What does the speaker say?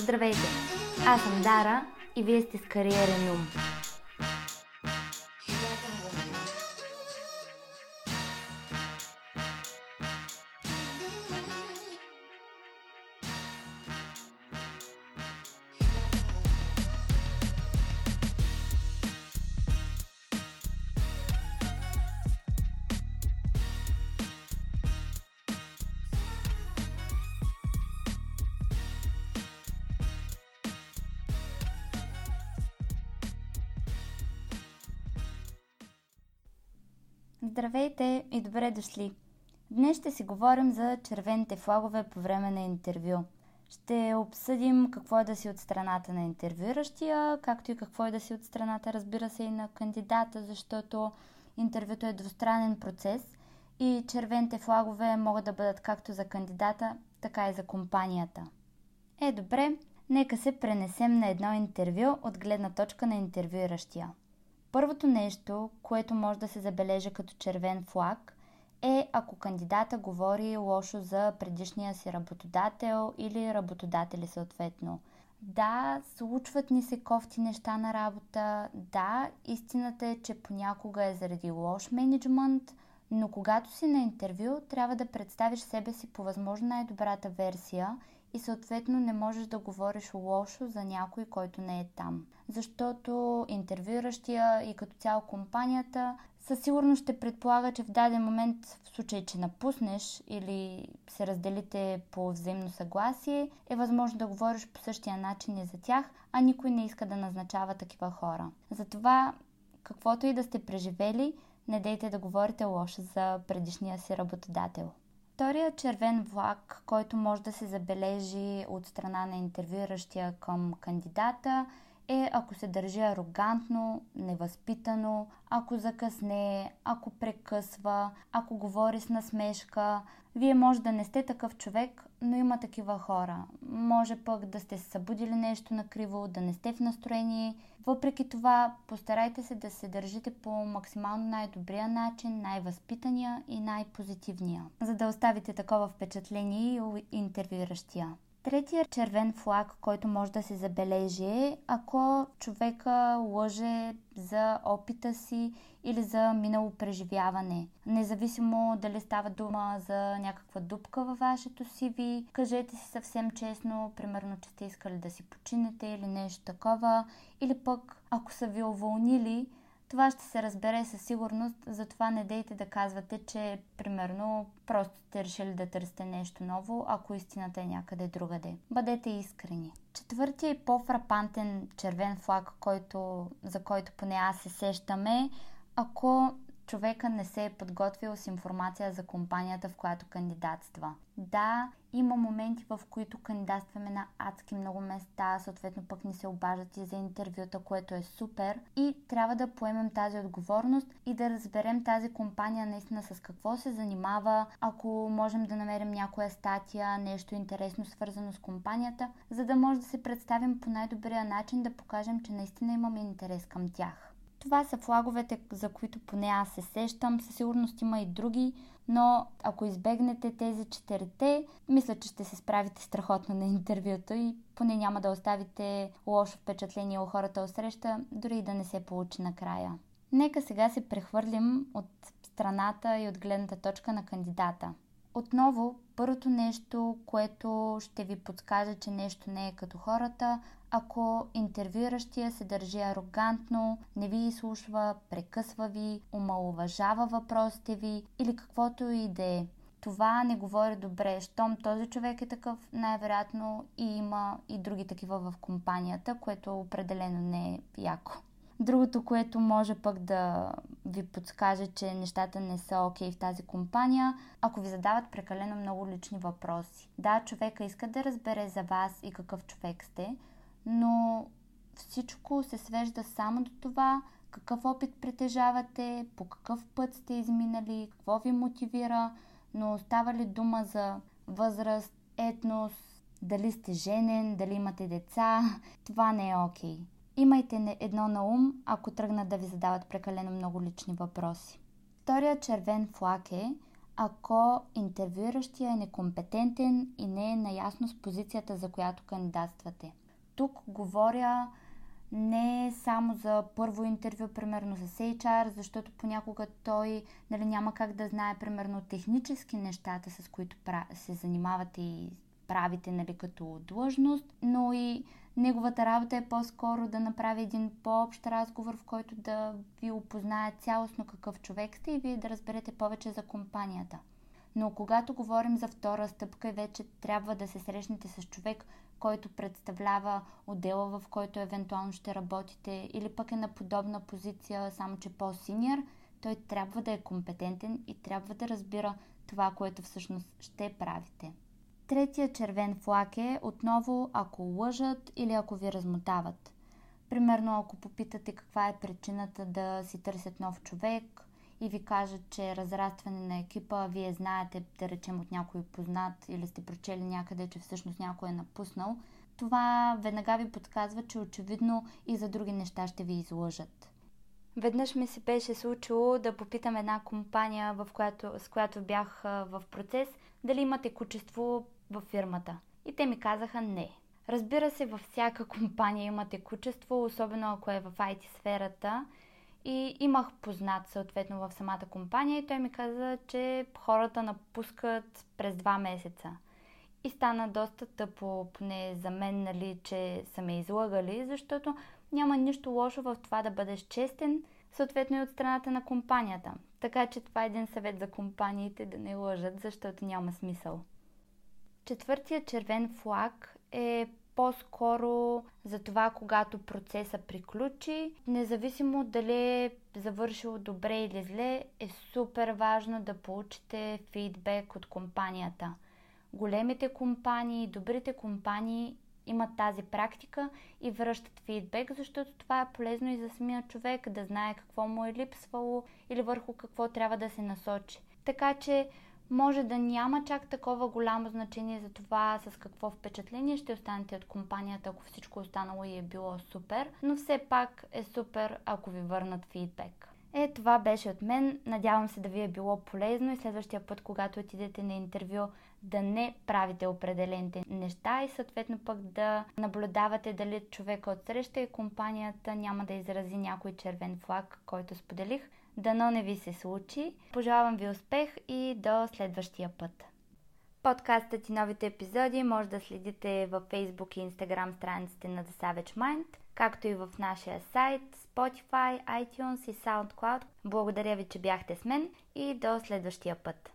Здравейте! Аз съм Дара и вие сте с Кариерен ум. Здравейте и добре дошли! Днес ще си говорим за червените флагове по време на интервю. Ще обсъдим какво е да си от страната на интервюиращия, както и какво е да си от страната, разбира се, и на кандидата, защото интервюто е двустранен процес и червените флагове могат да бъдат както за кандидата, така и за компанията. Е, добре, нека се пренесем на едно интервю от гледна точка на интервюиращия. Първото нещо, което може да се забележи като червен флаг, е ако кандидата говори лошо за предишния си работодател или работодатели съответно. Да, случват ни се кофти неща на работа. Да, истината е, че понякога е заради лош менеджмент, но когато си на интервю, трябва да представиш себе си по възможно най-добрата версия и съответно не можеш да говориш лошо за някой, който не е там. Защото интервюиращия и като цяло компанията със сигурност ще предполага, че в даден момент, в случай, че напуснеш или се разделите по взаимно съгласие, е възможно да говориш по същия начин и за тях, а никой не иска да назначава такива хора. Затова, каквото и да сте преживели, не дейте да говорите лошо за предишния си работодател. Втория червен влак, който може да се забележи от страна на интервюиращия към кандидата, е ако се държи арогантно, невъзпитано, ако закъсне, ако прекъсва, ако говори с насмешка. Вие може да не сте такъв човек, но има такива хора. Може пък да сте се събудили нещо накриво, да не сте в настроение. Въпреки това, постарайте се да се държите по максимално най-добрия начин, най-възпитания и най-позитивния, за да оставите такова впечатление и интервюиращия. Третия червен флаг, който може да се забележи е ако човека лъже за опита си или за минало преживяване. Независимо дали става дума за някаква дупка във вашето CV, кажете си съвсем честно, примерно, че сте искали да си починете или нещо такова, или пък ако са ви уволнили, това ще се разбере със сигурност, затова не дейте да казвате, че примерно просто сте решили да търсите нещо ново, ако истината е някъде другаде. Бъдете искрени. Четвъртия и по-фрапантен червен флаг, който, за който поне аз се сещаме, ако човека не се е подготвил с информация за компанията, в която кандидатства. Да, има моменти, в които кандидатстваме на адски много места, съответно пък ни се обаждат и за интервюта, което е супер. И трябва да поемем тази отговорност и да разберем тази компания наистина с какво се занимава, ако можем да намерим някоя статия, нещо интересно свързано с компанията, за да може да се представим по най-добрия начин, да покажем, че наистина имаме интерес към тях. Това са флаговете, за които поне аз се сещам. Със сигурност има и други, но ако избегнете тези четирите, мисля, че ще се справите страхотно на интервюто и поне няма да оставите лошо впечатление у хората от среща, дори и да не се получи накрая. Нека сега се прехвърлим от страната и от гледната точка на кандидата. Отново, първото нещо, което ще ви подскаже, че нещо не е като хората, ако интервюиращия се държи арогантно, не ви изслушва, прекъсва ви, омалуважава въпросите ви или каквото и да е. Това не говори добре. Щом този човек е такъв, най-вероятно и има и други такива в компанията, което определено не е яко. Другото, което може пък да ви подскаже, че нещата не са окей okay в тази компания, ако ви задават прекалено много лични въпроси. Да, човека иска да разбере за вас и какъв човек сте, но всичко се свежда само до това какъв опит притежавате, по какъв път сте изминали, какво ви мотивира, но остава ли дума за възраст, етнос, дали сте женен, дали имате деца, това не е окей. Okay. Имайте едно на ум, ако тръгнат да ви задават прекалено много лични въпроси. Втория червен флаг е, ако интервюиращия е некомпетентен и не е наясно с позицията, за която кандидатствате. Тук говоря не само за първо интервю, примерно с HR, защото понякога той нали, няма как да знае, примерно, технически нещата, с които се занимавате и правите нали, като длъжност, но и неговата работа е по-скоро да направи един по-общ разговор, в който да ви опознае цялостно какъв човек сте и вие да разберете повече за компанията. Но когато говорим за втора стъпка и вече трябва да се срещнете с човек, който представлява отдела, в който евентуално ще работите, или пък е на подобна позиция, само че по-синьор, той трябва да е компетентен и трябва да разбира това, което всъщност ще правите. Третия червен флаг е отново ако лъжат или ако ви размотават. Примерно ако попитате каква е причината да си търсят нов човек и ви кажат, че е разрастване на екипа, вие знаете, да речем от някой познат или сте прочели някъде, че всъщност някой е напуснал, това веднага ви подсказва, че очевидно и за други неща ще ви излъжат. Веднъж ми се беше случило да попитам една компания, в която, с която бях в процес, дали има текучество във фирмата. И те ми казаха не. Разбира се, във всяка компания има текучество, особено ако е в IT сферата. И имах познат съответно в самата компания и той ми каза, че хората напускат през два месеца. И стана доста тъпо, поне за мен, нали, че са ме излъгали, защото няма нищо лошо в това да бъдеш честен, съответно и от страната на компанията. Така че това е един съвет за компаниите да не лъжат, защото няма смисъл. Четвъртия червен флаг е по-скоро за това, когато процеса приключи. Независимо дали е завършил добре или зле, е супер важно да получите фидбек от компанията. Големите компании, добрите компании имат тази практика и връщат фидбек, защото това е полезно и за самия човек да знае какво му е липсвало или върху какво трябва да се насочи. Така че може да няма чак такова голямо значение за това с какво впечатление ще останете от компанията, ако всичко останало и е било супер, но все пак е супер, ако ви върнат фидбек. Е, това беше от мен. Надявам се да ви е било полезно и следващия път, когато отидете на интервю, да не правите определените неща и съответно пък да наблюдавате дали човека от среща и компанията няма да изрази някой червен флаг, който споделих. Дано не ви се случи. Пожелавам ви успех и до следващия път. Подкастът и новите епизоди може да следите във Facebook и Instagram страниците на The Savage Mind, както и в нашия сайт, Spotify, iTunes и SoundCloud. Благодаря ви, че бяхте с мен и до следващия път.